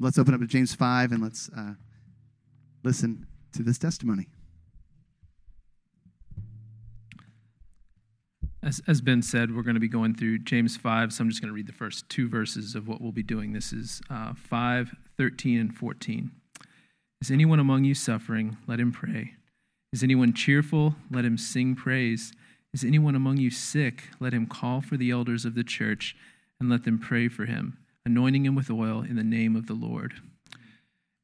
let's open up to James 5 and let's uh, listen to this testimony. As, as Ben said, we're going to be going through James 5, so I'm just going to read the first two verses of what we'll be doing. This is uh, 5, 13, and 14. Is anyone among you suffering? Let him pray. Is anyone cheerful? Let him sing praise. Is anyone among you sick? Let him call for the elders of the church and let them pray for him, anointing him with oil in the name of the Lord.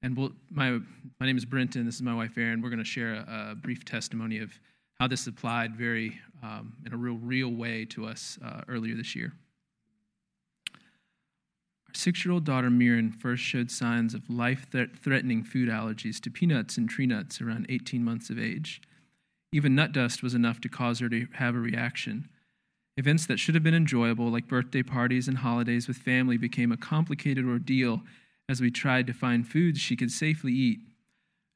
And we'll, my, my name is Brenton. This is my wife, Erin. We're going to share a, a brief testimony of how this applied very um, in a real, real way to us uh, earlier this year. Our six year old daughter, Mirren, first showed signs of life threatening food allergies to peanuts and tree nuts around 18 months of age. Even nut dust was enough to cause her to have a reaction. Events that should have been enjoyable, like birthday parties and holidays with family, became a complicated ordeal as we tried to find foods she could safely eat.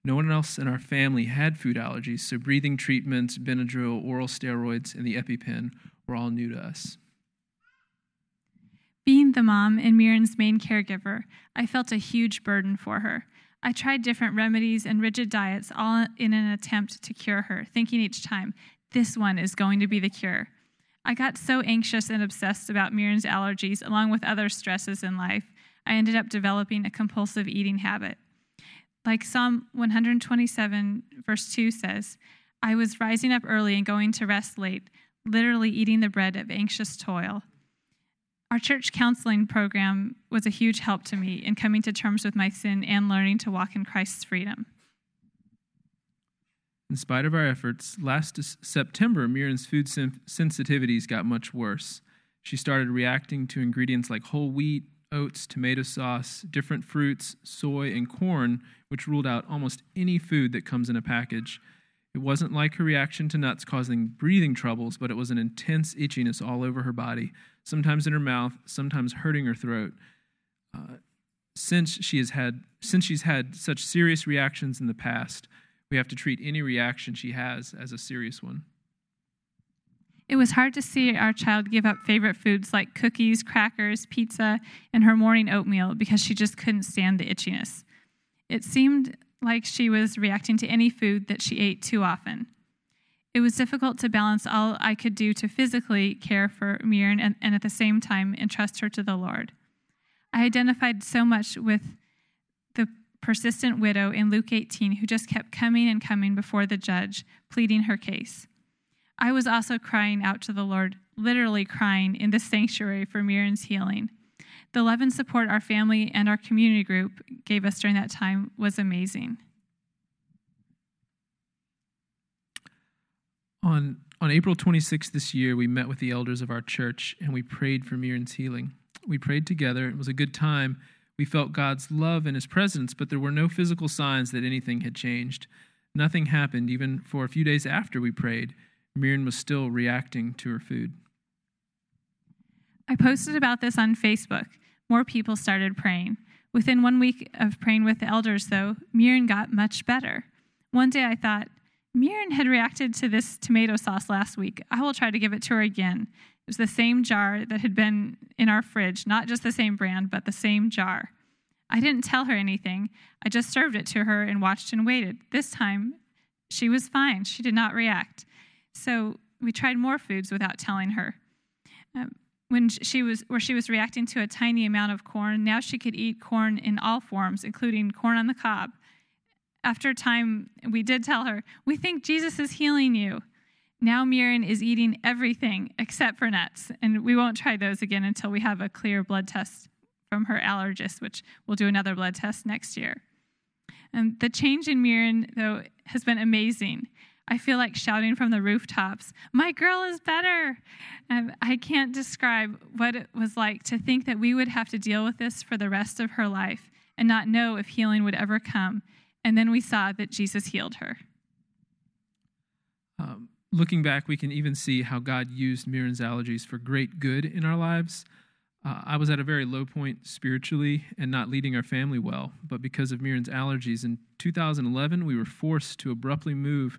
No one else in our family had food allergies, so breathing treatments, Benadryl, oral steroids, and the EpiPen were all new to us. Being the mom and Mirren's main caregiver, I felt a huge burden for her. I tried different remedies and rigid diets, all in an attempt to cure her, thinking each time, this one is going to be the cure. I got so anxious and obsessed about Mirren's allergies, along with other stresses in life, I ended up developing a compulsive eating habit. Like Psalm 127, verse 2 says, I was rising up early and going to rest late, literally eating the bread of anxious toil. Our church counseling program was a huge help to me in coming to terms with my sin and learning to walk in Christ's freedom. In spite of our efforts, last September, Mirren's food sensitivities got much worse. She started reacting to ingredients like whole wheat, oats, tomato sauce, different fruits, soy, and corn, which ruled out almost any food that comes in a package. It wasn't like her reaction to nuts causing breathing troubles, but it was an intense itchiness all over her body, sometimes in her mouth, sometimes hurting her throat. Uh, since she has had since she's had such serious reactions in the past, we have to treat any reaction she has as a serious one. It was hard to see our child give up favorite foods like cookies, crackers, pizza, and her morning oatmeal because she just couldn't stand the itchiness. It seemed like she was reacting to any food that she ate too often. It was difficult to balance all I could do to physically care for Mirren and, and at the same time entrust her to the Lord. I identified so much with persistent widow in Luke 18 who just kept coming and coming before the judge, pleading her case. I was also crying out to the Lord, literally crying in the sanctuary for Mirren's healing. The love and support our family and our community group gave us during that time was amazing. On, on April 26th this year, we met with the elders of our church and we prayed for Mirren's healing. We prayed together. It was a good time. We felt God's love and his presence, but there were no physical signs that anything had changed. Nothing happened even for a few days after we prayed. Mirren was still reacting to her food. I posted about this on Facebook. More people started praying. Within one week of praying with the elders, though, Mirren got much better. One day I thought, Mirren had reacted to this tomato sauce last week. I will try to give it to her again. It was the same jar that had been in our fridge, not just the same brand, but the same jar. I didn't tell her anything. I just served it to her and watched and waited. This time, she was fine. She did not react. So we tried more foods without telling her. Um, when she was where she was reacting to a tiny amount of corn, now she could eat corn in all forms, including corn on the cob. After a time, we did tell her, "We think Jesus is healing you." Now Mirren is eating everything except for nuts, and we won't try those again until we have a clear blood test from her allergist, which we'll do another blood test next year. And the change in Mirren, though, has been amazing. I feel like shouting from the rooftops, My girl is better. And I can't describe what it was like to think that we would have to deal with this for the rest of her life and not know if healing would ever come. And then we saw that Jesus healed her. Um, looking back, we can even see how God used Mirren's allergies for great good in our lives. Uh, I was at a very low point spiritually and not leading our family well, but because of Mirren's allergies in 2011, we were forced to abruptly move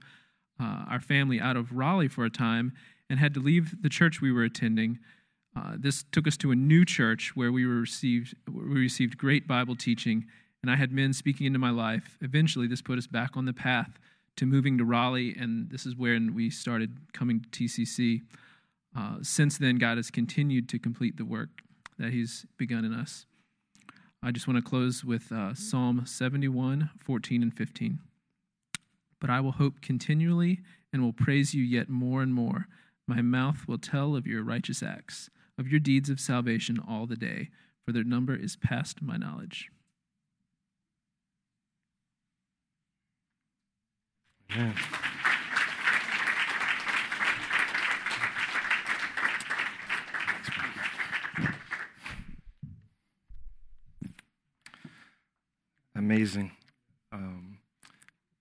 uh, our family out of Raleigh for a time and had to leave the church we were attending. Uh, this took us to a new church where we received we received great Bible teaching, and I had men speaking into my life. Eventually, this put us back on the path to moving to Raleigh, and this is when we started coming to TCC. Uh, since then, God has continued to complete the work that He's begun in us. I just want to close with uh, Psalm 71, 14, and 15. But I will hope continually and will praise you yet more and more. My mouth will tell of your righteous acts of your deeds of salvation all the day, for their number is past my knowledge. Amen. Amazing. Um,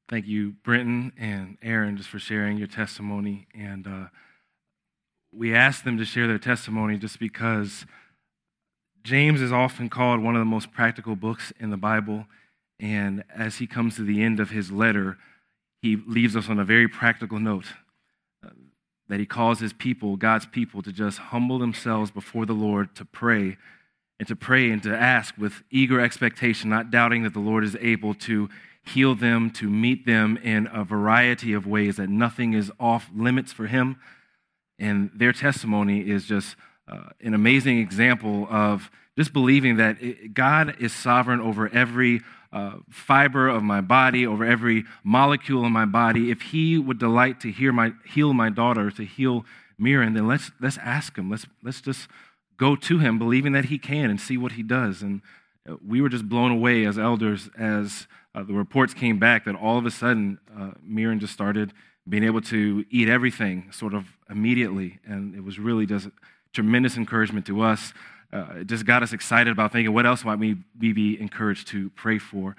thank you, Brenton and Erin, just for sharing your testimony and. Uh, we ask them to share their testimony just because James is often called one of the most practical books in the Bible. And as he comes to the end of his letter, he leaves us on a very practical note uh, that he calls his people, God's people, to just humble themselves before the Lord, to pray, and to pray and to ask with eager expectation, not doubting that the Lord is able to heal them, to meet them in a variety of ways, that nothing is off limits for him. And their testimony is just uh, an amazing example of just believing that it, God is sovereign over every uh, fiber of my body, over every molecule in my body. If He would delight to hear my, heal my daughter, to heal Miriam, then let's, let's ask Him. Let's, let's just go to Him, believing that He can and see what He does. And uh, we were just blown away as elders as uh, the reports came back that all of a sudden uh, Miriam just started being able to eat everything sort of immediately. And it was really just tremendous encouragement to us. Uh, it just got us excited about thinking, what else might we, we be encouraged to pray for?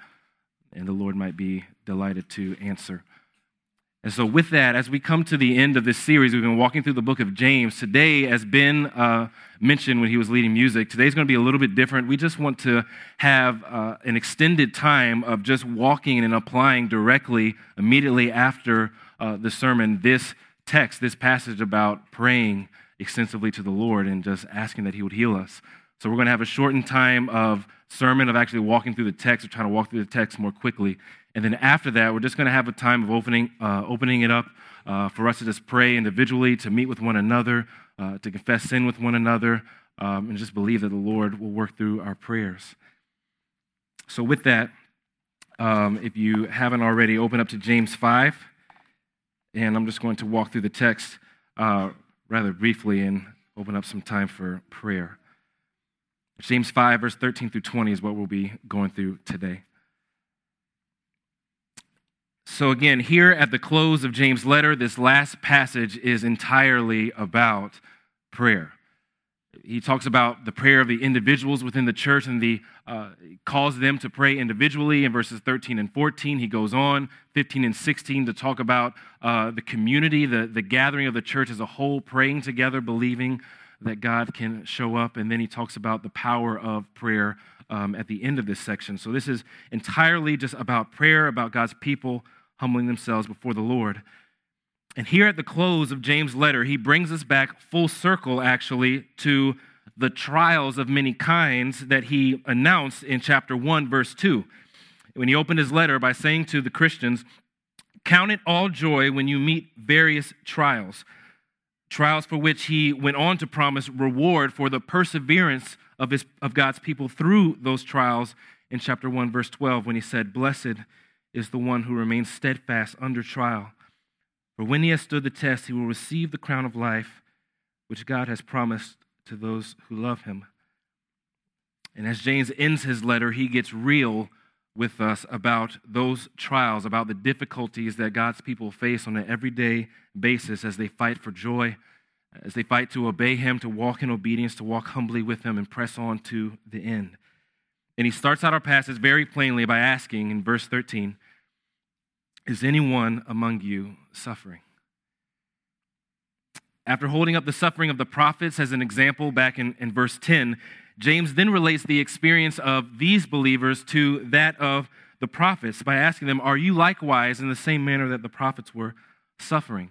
And the Lord might be delighted to answer. And so, with that, as we come to the end of this series, we've been walking through the book of James. Today, as Ben uh, mentioned when he was leading music, today's going to be a little bit different. We just want to have uh, an extended time of just walking and applying directly, immediately after uh, the sermon, this text, this passage about praying extensively to the Lord and just asking that He would heal us. So, we're going to have a shortened time of sermon, of actually walking through the text, or trying to walk through the text more quickly. And then after that, we're just going to have a time of opening, uh, opening it up uh, for us to just pray individually, to meet with one another, uh, to confess sin with one another, um, and just believe that the Lord will work through our prayers. So, with that, um, if you haven't already, open up to James 5. And I'm just going to walk through the text uh, rather briefly and open up some time for prayer. James 5, verse 13 through 20 is what we'll be going through today. So, again, here at the close of James' letter, this last passage is entirely about prayer. He talks about the prayer of the individuals within the church and the uh, calls them to pray individually in verses 13 and 14. He goes on, 15 and 16, to talk about uh, the community, the, the gathering of the church as a whole, praying together, believing that God can show up. And then he talks about the power of prayer um, at the end of this section. So this is entirely just about prayer, about God's people humbling themselves before the Lord. And here at the close of James' letter, he brings us back full circle, actually, to the trials of many kinds that he announced in chapter 1, verse 2. When he opened his letter by saying to the Christians, Count it all joy when you meet various trials trials for which he went on to promise reward for the perseverance of, his, of God's people through those trials in chapter 1, verse 12, when he said, Blessed is the one who remains steadfast under trial. For when he has stood the test, he will receive the crown of life which God has promised to those who love him. And as James ends his letter, he gets real with us about those trials, about the difficulties that God's people face on an everyday basis as they fight for joy, as they fight to obey Him, to walk in obedience, to walk humbly with Him, and press on to the end. And he starts out our passage very plainly by asking in verse 13 Is anyone among you suffering? After holding up the suffering of the prophets as an example back in, in verse 10, James then relates the experience of these believers to that of the prophets by asking them, Are you likewise in the same manner that the prophets were suffering?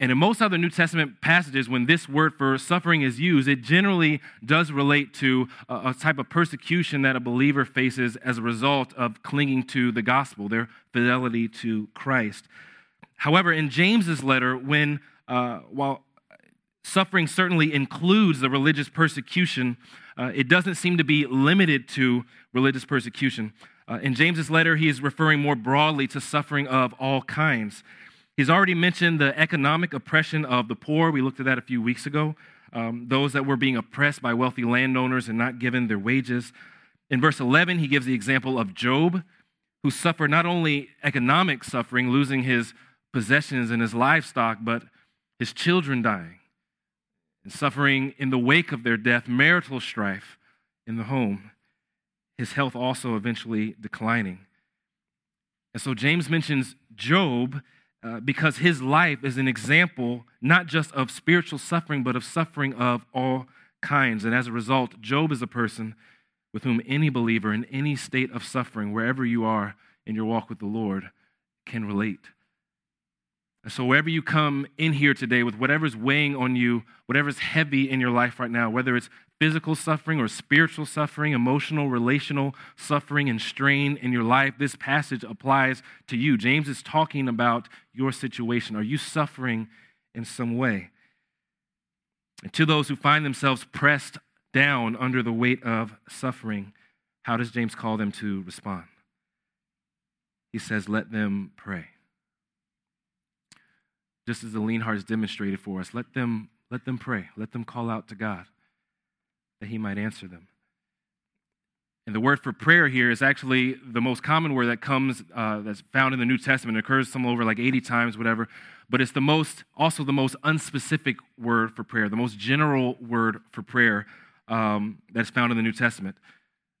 And in most other New Testament passages, when this word for suffering is used, it generally does relate to a, type of persecution that a believer faces as a result of clinging to the gospel, their fidelity to Christ. However, in James's letter, when uh, while suffering certainly includes the religious persecution, uh, it doesn't seem to be limited to religious persecution. Uh, in James's letter, he is referring more broadly to suffering of all kinds. He's already mentioned the economic oppression of the poor. We looked at that a few weeks ago. Um, those that were being oppressed by wealthy landowners and not given their wages. In verse 11, he gives the example of Job, who suffered not only economic suffering, losing his possessions and his livestock, but his children dying and suffering in the wake of their death, marital strife in the home, his health also eventually declining. And so James mentions Job uh, because his life is an example not just of spiritual suffering, but of suffering of all kinds. And as a result, Job is a person with whom any believer in any state of suffering, wherever you are in your walk with the Lord, can relate. And so, wherever you come in here today with whatever's weighing on you, whatever's heavy in your life right now, whether it's physical suffering or spiritual suffering, emotional, relational suffering, and strain in your life, this passage applies to you. James is talking about your situation. Are you suffering in some way? And to those who find themselves pressed down under the weight of suffering, how does James call them to respond? He says, Let them pray. Just as the lean heart is demonstrated for us, let them, let them pray. Let them call out to God that he might answer them. And the word for prayer here is actually the most common word that comes, uh, that's found in the New Testament. It occurs some over like 80 times, whatever. But it's the most, also the most unspecific word for prayer, the most general word for prayer um, that's found in the New Testament.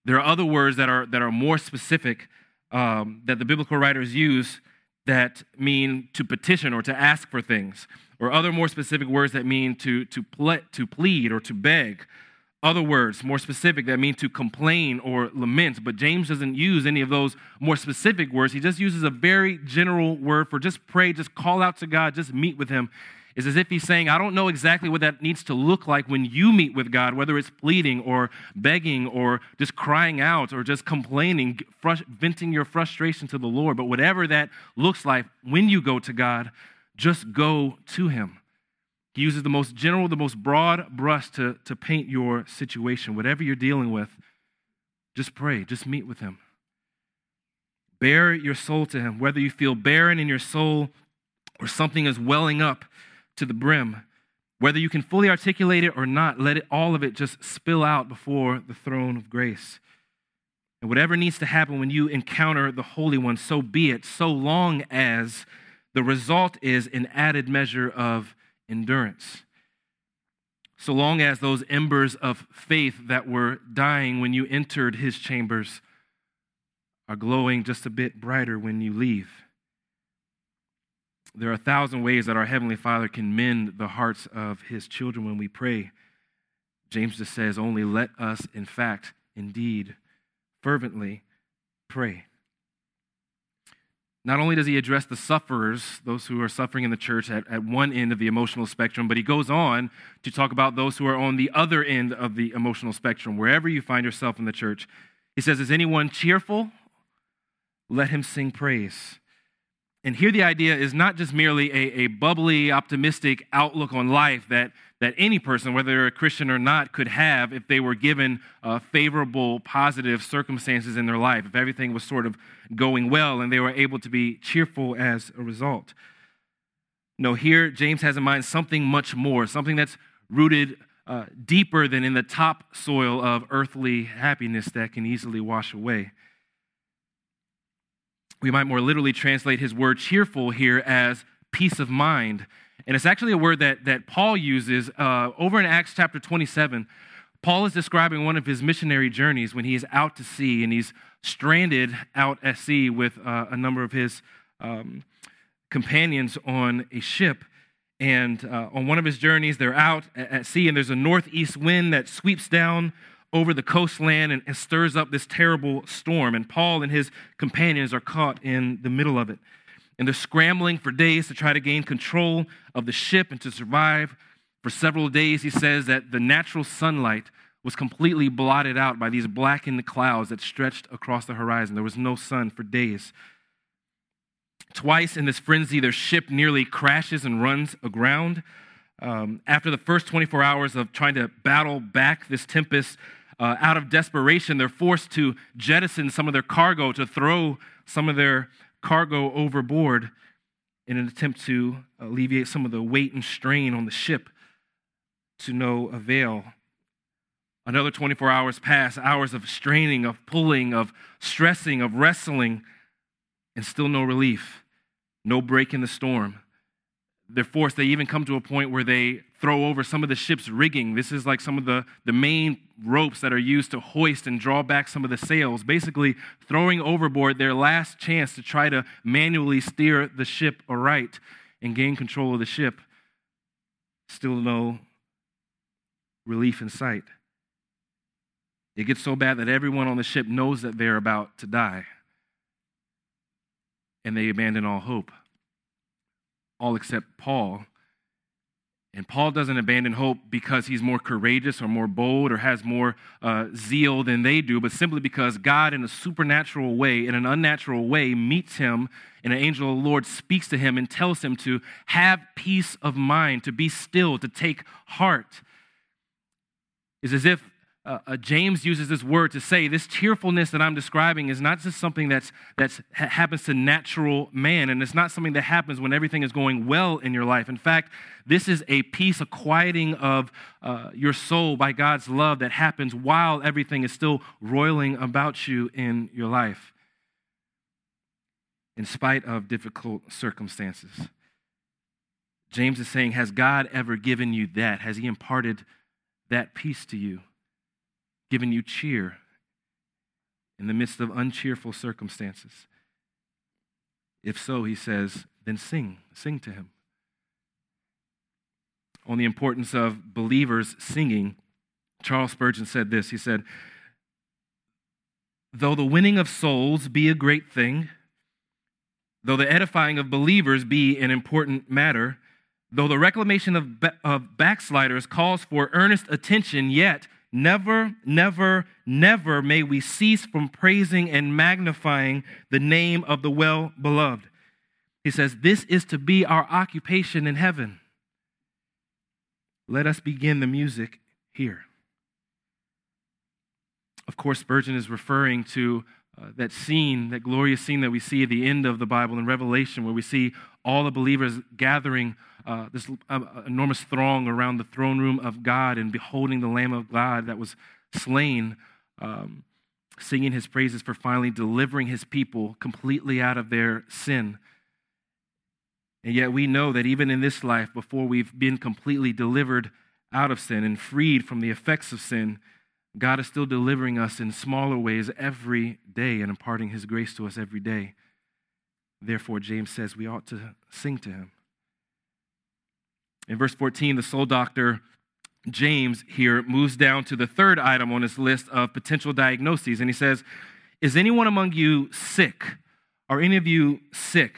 There are other words that are, that are more specific um, that the biblical writers use that mean to petition or to ask for things, or other more specific words that mean to, to, ple- to plead or to beg other words, more specific, that mean to complain or lament. But James doesn't use any of those more specific words. He just uses a very general word for just pray, just call out to God, just meet with Him. It's as if he's saying, I don't know exactly what that needs to look like when you meet with God, whether it's pleading or begging or just crying out or just complaining, venting your frustration to the Lord. But whatever that looks like when you go to God, just go to Him. He uses the most general, the most broad brush to, to paint your situation. Whatever you're dealing with, just pray, just meet with Him. Bare your soul to Him, whether you feel barren in your soul or something is welling up to the brim. Whether you can fully articulate it or not, let it, all of it just spill out before the throne of grace. And whatever needs to happen when you encounter the Holy One, so be it, so long as the result is an added measure of endurance. So long as those embers of faith that were dying when you entered his chambers are glowing just a bit brighter when you leave. There are a thousand ways that our Heavenly Father can mend the hearts of his children when we pray. James just says, only let us, in fact, indeed, fervently pray. Not only does he address the sufferers, those who are suffering in the church at, at one end of the emotional spectrum, but he goes on to talk about those who are on the other end of the emotional spectrum, wherever you find yourself in the church. He says, Is anyone cheerful? Let him sing praise. And here the idea is not just merely a, a bubbly, optimistic outlook on life that, that any person, whether they're a Christian or not, could have if they were given uh, favorable, positive circumstances in their life, if everything was sort of going well and they were able to be cheerful as a result. No, here James has in mind something much more, something that's rooted uh, deeper than in the top soil of earthly happiness that can easily wash away we might more literally translate his word cheerful here as peace of mind. And it's actually a word that, that Paul uses uh, over in Acts chapter 27. Paul is describing one of his missionary journeys when he is out to sea and he's stranded out at sea with uh, a number of his um, companions on a ship. And uh, on one of his journeys, they're out at sea, and there's a northeast wind that sweeps down over the coastland and, and stirs up this terrible storm. And Paul and his companions are caught in the middle of it. and they're scrambling for days to try to gain control of the ship and to survive. For several days, he says that the natural sunlight was completely blotted out by these blackened clouds that stretched across the horizon. There was no sun for days. Twice in this frenzy, their ship nearly crashes and runs aground. Um, after the first 24 hours of trying to battle back this tempest, uh, out of desperation, they're forced to jettison some of their cargo, to throw some of their cargo overboard in an attempt to alleviate some of the weight and strain on the ship to no avail. Another 24 hours pass, hours of straining, of pulling, of stressing, of wrestling, and still no relief, no break in the storm they're forced, they even come to a point where they throw over some of the ship's rigging. This is like some of the, the main ropes that are used to hoist and draw back some of the sails, basically throwing overboard their last chance to try to manually steer the ship aright and gain control of the ship. Still no relief in sight. It gets so bad that everyone on the ship knows that they're about to die, and they abandon all hope all except Paul. And Paul doesn't abandon hope because he's more courageous or more bold or has more uh, zeal than they do, but simply because God, in a supernatural way, in an unnatural way, meets him, and an angel of the Lord speaks to him and tells him to have peace of mind, to be still, to take heart. It's as if uh, uh, James uses this word to say this cheerfulness that I'm describing is not just something that's, that's ha- happens to natural man, and it's not something that happens when everything is going well in your life. In fact, this is a peace, a quieting of uh, your soul by God's love that happens while everything is still roiling about you in your life, in spite of difficult circumstances. James is saying, Has God ever given you that? Has He imparted that peace to you? Given you cheer in the midst of uncheerful circumstances? If so, he says, then sing, sing to him. On the importance of believers singing, Charles Spurgeon said this. He said, Though the winning of souls be a great thing, though the edifying of believers be an important matter, though the reclamation of, ba- of backsliders calls for earnest attention, yet Never, never, never may we cease from praising and magnifying the name of the well beloved. He says, This is to be our occupation in heaven. Let us begin the music here. Of course, Spurgeon is referring to uh, that scene, that glorious scene that we see at the end of the Bible in Revelation, where we see all the believers gathering uh, this uh, enormous throng around the throne room of God and beholding the Lamb of God that was slain, um, singing his praises for finally delivering his people completely out of their sin. And yet we know that even in this life, before we've been completely delivered out of sin and freed from the effects of sin, God is still delivering us in smaller ways every day and imparting his grace to us every day. Therefore, James says we ought to sing to him. In verse 14, the soul doctor, James, here moves down to the third item on his list of potential diagnoses. And he says, Is anyone among you sick? Are any of you sick?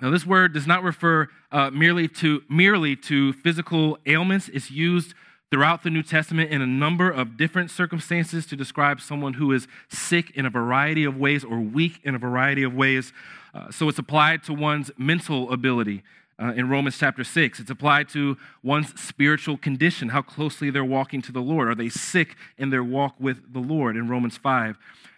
Now, this word does not refer uh, merely, to, merely to physical ailments. It's used throughout the New Testament in a number of different circumstances to describe someone who is sick in a variety of ways or weak in a variety of ways. Uh, so it's applied to one's mental ability, uh, in Romans chapter 6. It's applied to one's spiritual condition, how closely they're walking to the Lord. Are they sick in their walk with the Lord in Romans 5?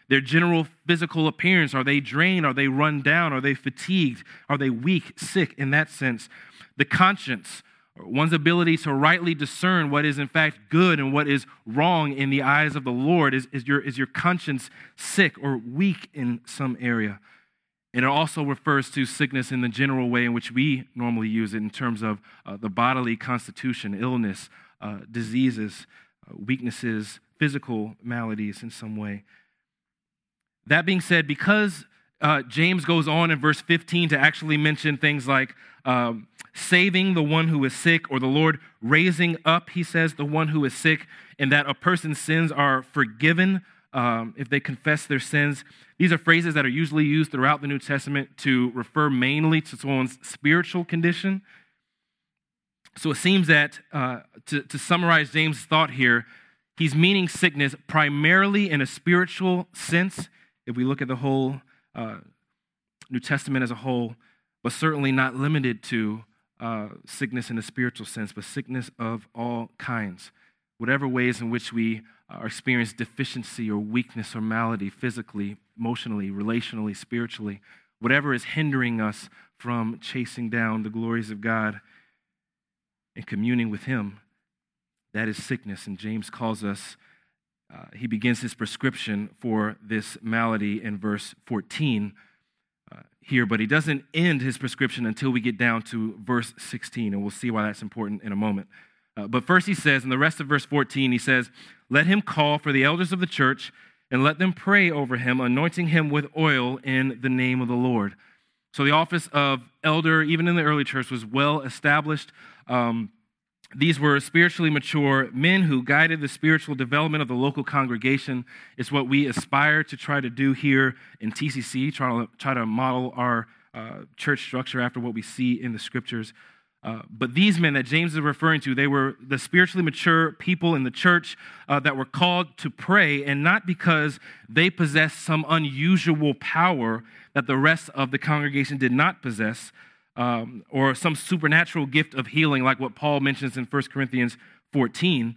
Their general physical appearance, are they drained? Are they run down? Are they fatigued? Are they weak, sick in that sense? The conscience, one's ability to rightly discern what is in fact good and what is wrong in the eyes of the Lord. Is, is, your, is your conscience sick or weak in some area? And it also refers to sickness in the general way in which we normally use it in terms of uh, the bodily constitution, illness, uh, diseases, uh, weaknesses, physical maladies in some way. That being said, because uh, James goes on in verse 15 to actually mention things like um, saving the one who is sick or the Lord raising up, he says, the one who is sick, and that a person's sins are forgiven um, if they confess their sins. These are phrases that are usually used throughout the New Testament to refer mainly to someone's spiritual condition. So it seems that, uh, to, to summarize James' thought here, he's meaning sickness primarily in a spiritual sense, if we look at the whole uh, New Testament as a whole, but certainly not limited to uh, sickness in a spiritual sense, but sickness of all kinds. Whatever ways in which we uh, experience deficiency or weakness or malady, physically, emotionally, relationally, spiritually, whatever is hindering us from chasing down the glories of God and communing with Him, that is sickness. And James calls us, uh, he begins his prescription for this malady in verse 14 uh, here, but he doesn't end his prescription until we get down to verse 16, and we'll see why that's important in a moment. Uh, but first, he says, in the rest of verse 14, he says, Let him call for the elders of the church and let them pray over him, anointing him with oil in the name of the Lord. So, the office of elder, even in the early church, was well established. Um, these were spiritually mature men who guided the spiritual development of the local congregation. It's what we aspire to try to do here in TCC, try to, try to model our uh, church structure after what we see in the scriptures. Uh, but these men that James is referring to, they were the spiritually mature people in the church uh, that were called to pray, and not because they possessed some unusual power that the rest of the congregation did not possess, um, or some supernatural gift of healing, like what Paul mentions in 1 Corinthians 14.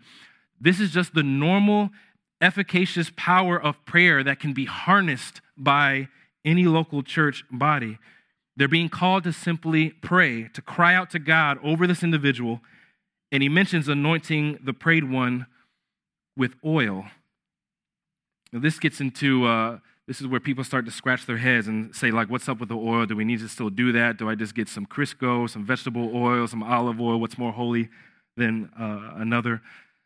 This is just the normal, efficacious power of prayer that can be harnessed by any local church body. They're being called to simply pray, to cry out to God over this individual. And he mentions anointing the prayed one with oil. Now, this gets into uh, this is where people start to scratch their heads and say, like, what's up with the oil? Do we need to still do that? Do I just get some Crisco, some vegetable oil, some olive oil? What's more holy than uh, another?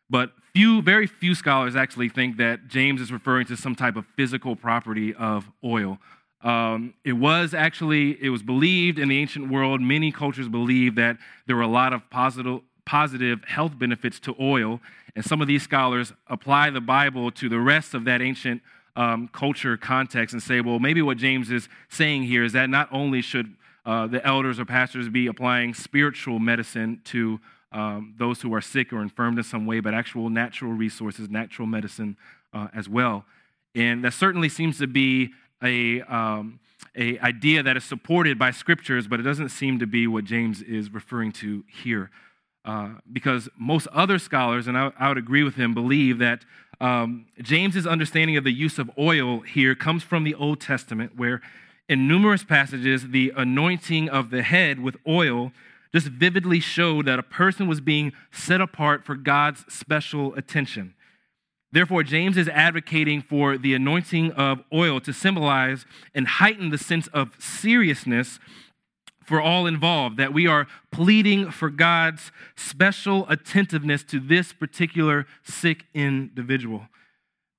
But few, very few scholars actually think that James is referring to some type of physical property of oil. Um, it was actually, it was believed in the ancient world, many cultures believed that there were a lot of positive, positive health benefits to oil. And some of these scholars apply the Bible to the rest of that ancient um, culture context and say, well, maybe what James is saying here is that not only should uh, the elders or pastors be applying spiritual medicine to um, those who are sick or infirmed in some way, but actual natural resources, natural medicine uh, as well. And that certainly seems to be a, um, a idea that is supported by scriptures, but it doesn't seem to be what James is referring to here. Uh, because most other scholars, and I, I, would agree with him, believe that um, James's understanding of the use of oil here comes from the Old Testament, where in numerous passages, the anointing of the head with oil just vividly showed that a person was being set apart for God's special attention. Therefore, James is advocating for the anointing of oil to symbolize and heighten the sense of seriousness for all involved, that we are pleading for God's special attentiveness to this particular sick individual.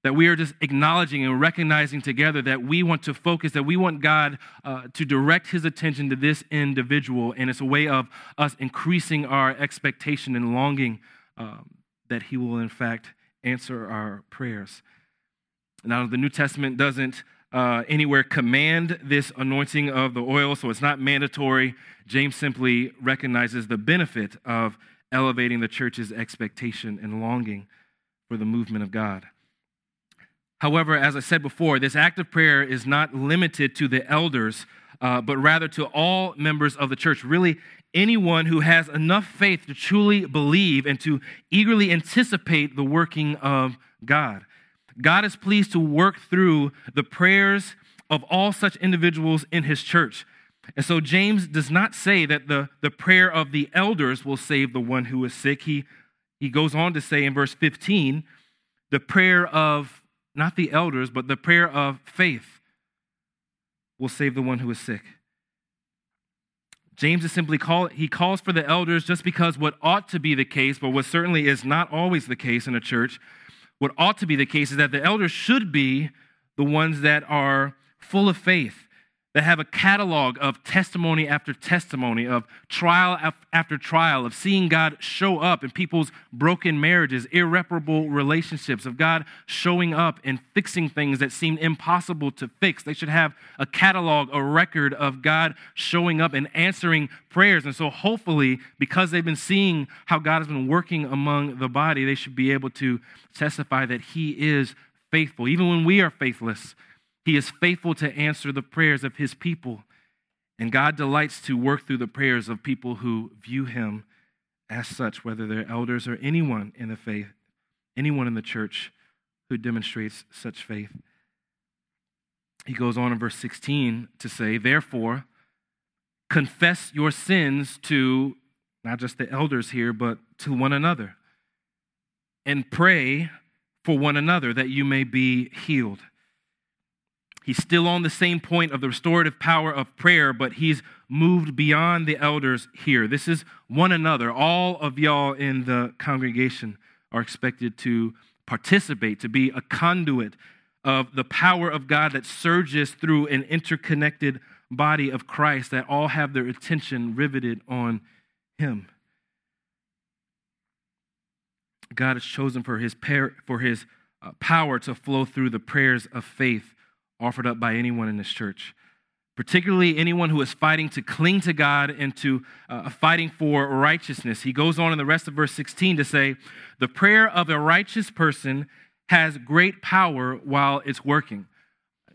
That we are just acknowledging and recognizing together that we want to focus, that we want God uh, to direct his attention to this individual. And it's a way of us increasing our expectation and longing um, that he will, in fact, answer our prayers. Now, the New Testament doesn't uh, anywhere command this anointing of the oil, so it's not mandatory. James simply recognizes the benefit of elevating the church's expectation and longing for the movement of God. However, as I said before, this act of prayer is not limited to the elders, uh, but rather to all members of the church. Really, anyone who has enough faith to truly believe and to eagerly anticipate the working of God. God is pleased to work through the prayers of all such individuals in his church. And so James does not say that the, the prayer of the elders will save the one who is sick. He, he goes on to say in verse 15, the prayer of not the elders, but the prayer of faith will save the one who is sick. James is simply call he calls for the elders just because what ought to be the case, but what certainly is not always the case in a church, what ought to be the case is that the elders should be the ones that are full of faith, that have a catalog of testimony after testimony, of trial after trial, of seeing God show up in people's broken marriages, irreparable relationships, of God showing up and fixing things that seemed impossible to fix. They should have a catalog, a record of God showing up and answering prayers. And so, hopefully, because they've been seeing how God has been working among the body, they should be able to testify that He is faithful. Even when we are faithless, he is faithful to answer the prayers of his people. And God delights to work through the prayers of people who view him as such, whether they're elders or anyone in the faith, anyone in the church who demonstrates such faith. He goes on in verse 16 to say, Therefore, confess your sins to not just the elders here, but to one another, and pray for one another that you may be healed. He's still on the same point of the restorative power of prayer, but he's moved beyond the elders here. This is one another. All of y'all in the congregation are expected to participate, to be a conduit of the power of God that surges through an interconnected body of Christ that all have their attention riveted on him. God has chosen for his, for his uh, power to flow through the prayers of faith offered up by anyone in this church, particularly anyone who is fighting to cling to God and to uh, fighting for righteousness. He goes on in the rest of verse 16 to say, The prayer of a righteous person has great power while it's working.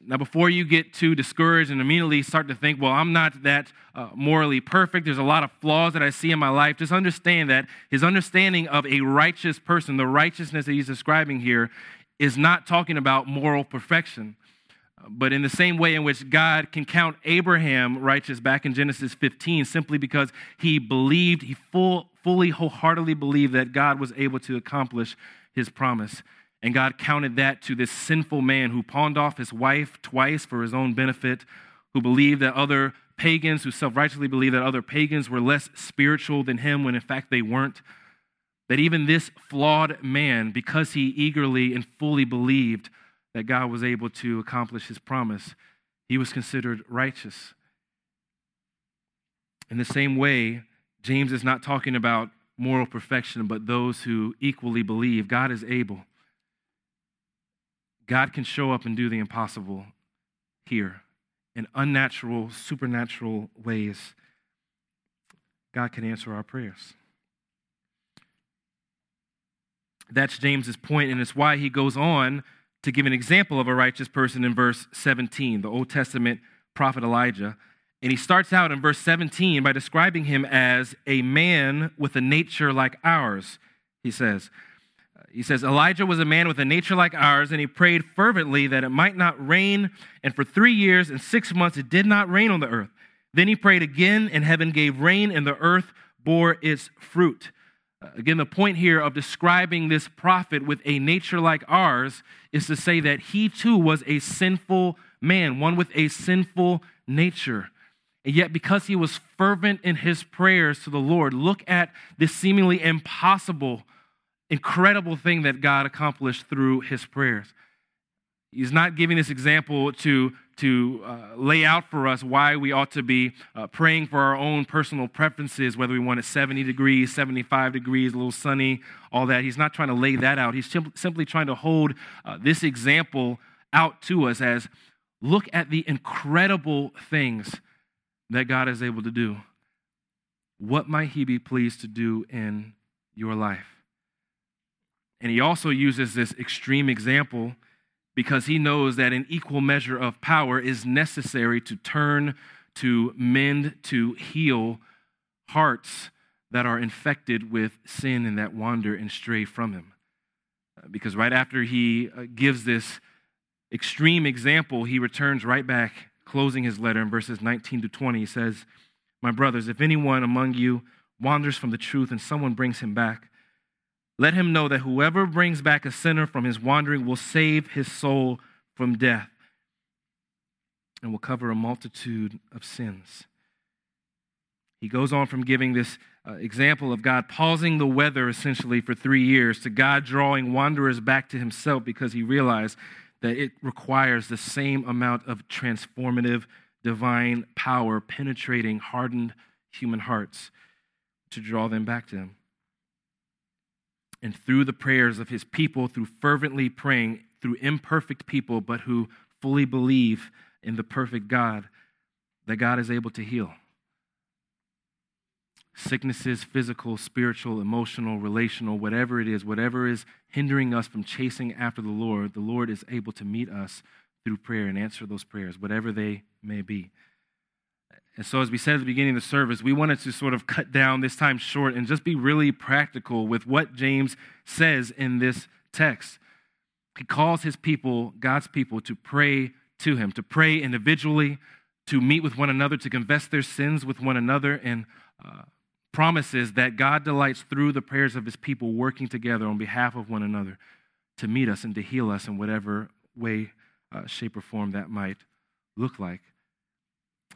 Now, before you get too discouraged and immediately start to think, well, I'm not that uh, morally perfect, there's a lot of flaws that I see in my life, just understand that his understanding of a righteous person, the righteousness that he's describing here, is not talking about moral perfection. But in the same way in which God can count Abraham righteous back in Genesis 15, simply because he believed, he full, fully, wholeheartedly believed that God was able to accomplish his promise. And God counted that to this sinful man who pawned off his wife twice for his own benefit, who believed that other pagans, who self righteously believed that other pagans were less spiritual than him when in fact they weren't. That even this flawed man, because he eagerly and fully believed, that God was able to accomplish his promise, he was considered righteous. In the same way, James is not talking about moral perfection, but those who equally believe God is able. God can show up and do the impossible here in unnatural, supernatural ways. God can answer our prayers. That's James's point, and it's why he goes on to give an example of a righteous person in verse 17, the Old Testament prophet Elijah. And he starts out in verse 17 by describing him as a man with a nature like ours, he says. He says, Elijah was a man with a nature like ours, and he prayed fervently that it might not rain. And for three years and six months, it did not rain on the earth. Then he prayed again, and heaven gave rain, and the earth bore its fruit. Again, the point here of describing this prophet with a nature like ours is to say that he too was a sinful man, one with a sinful nature. And yet, because he was fervent in his prayers to the Lord, look at this seemingly impossible, incredible thing that God accomplished through his prayers. He's not giving this example to, to uh, lay out for us why we ought to be uh, praying for our own personal preferences, whether we want it 70 degrees, 75 degrees, a little sunny, all that. He's not trying to lay that out. He's sim- simply trying to hold uh, this example out to us as look at the incredible things that God is able to do. What might He be pleased to do in your life? And He also uses this extreme example because he knows that an equal measure of power is necessary to turn, to mend, to heal hearts that are infected with sin and that wander and stray from him. Uh, because right after he uh, gives this extreme example, he returns right back, closing his letter in verses 19 to 20. He says, My brothers, if anyone among you wanders from the truth and someone brings him back, let him know that whoever brings back a sinner from his wandering will save his soul from death and will cover a multitude of sins. He goes on from giving this uh, example of God pausing the weather essentially for three years to God drawing wanderers back to himself because he realized that it requires the same amount of transformative divine power penetrating hardened human hearts to draw them back to Him. And through the prayers of His people, through fervently praying, through imperfect people, but who fully believe in the perfect God, that God is able to heal. Sicknesses, physical, spiritual, emotional, relational, whatever it is, whatever is hindering us from chasing after the Lord, the Lord is able to meet us through prayer and answer those prayers, whatever they may be. And so, as we said at the beginning of the service, we wanted to sort of cut down this time short and just be really practical with what James says in this text. He calls his people, God's people, to pray to him, to pray individually, to meet with one another, to confess their sins with one another, and uh, promises that God delights through the prayers of his people working together on behalf of one another to meet us and to heal us in whatever way, uh, shape, or form that might look like.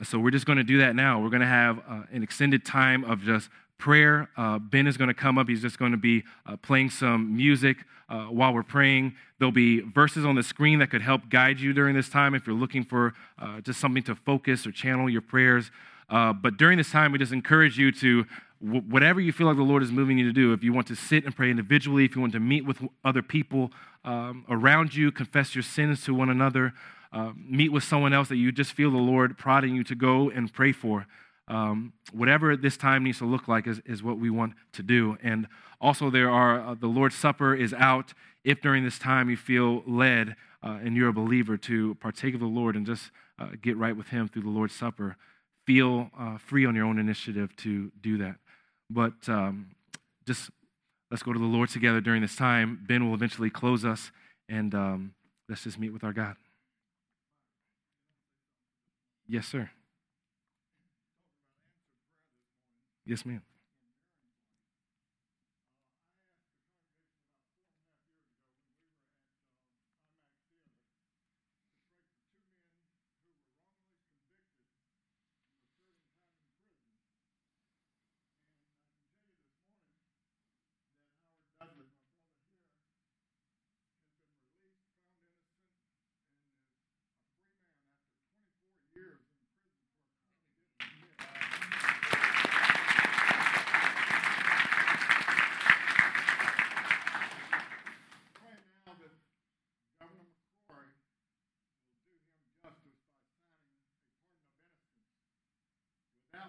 So we're just going to do that now. We're going to have uh, an extended time of just prayer. Uh, ben is going to come up. He's just going to be uh, playing some music uh, while we're praying. There'll be verses on the screen that could help guide you during this time if you're looking for uh, just something to focus or channel your prayers. Uh, but during this time, we just encourage you to whatever you feel like the Lord is moving you to do, if you want to sit and pray individually, if you want to meet with other people um, around you, confess your sins to one another, uh, meet with someone else that you just feel the Lord prodding you to go and pray for. Um, whatever this time needs to look like is, is what we want to do. And also, there are uh, the Lord's Supper is out. If during this time you feel led uh, and you're a believer to partake of the Lord and just uh, get right with Him through the Lord's Supper, feel uh, free on your own initiative to do that. But um, just let's go to the Lord together during this time. Ben will eventually close us, and um, let's just meet with our God. Yes, sir. Yes, ma'am.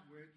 Which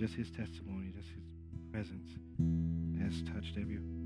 just his testimony, just his presence has touched. You?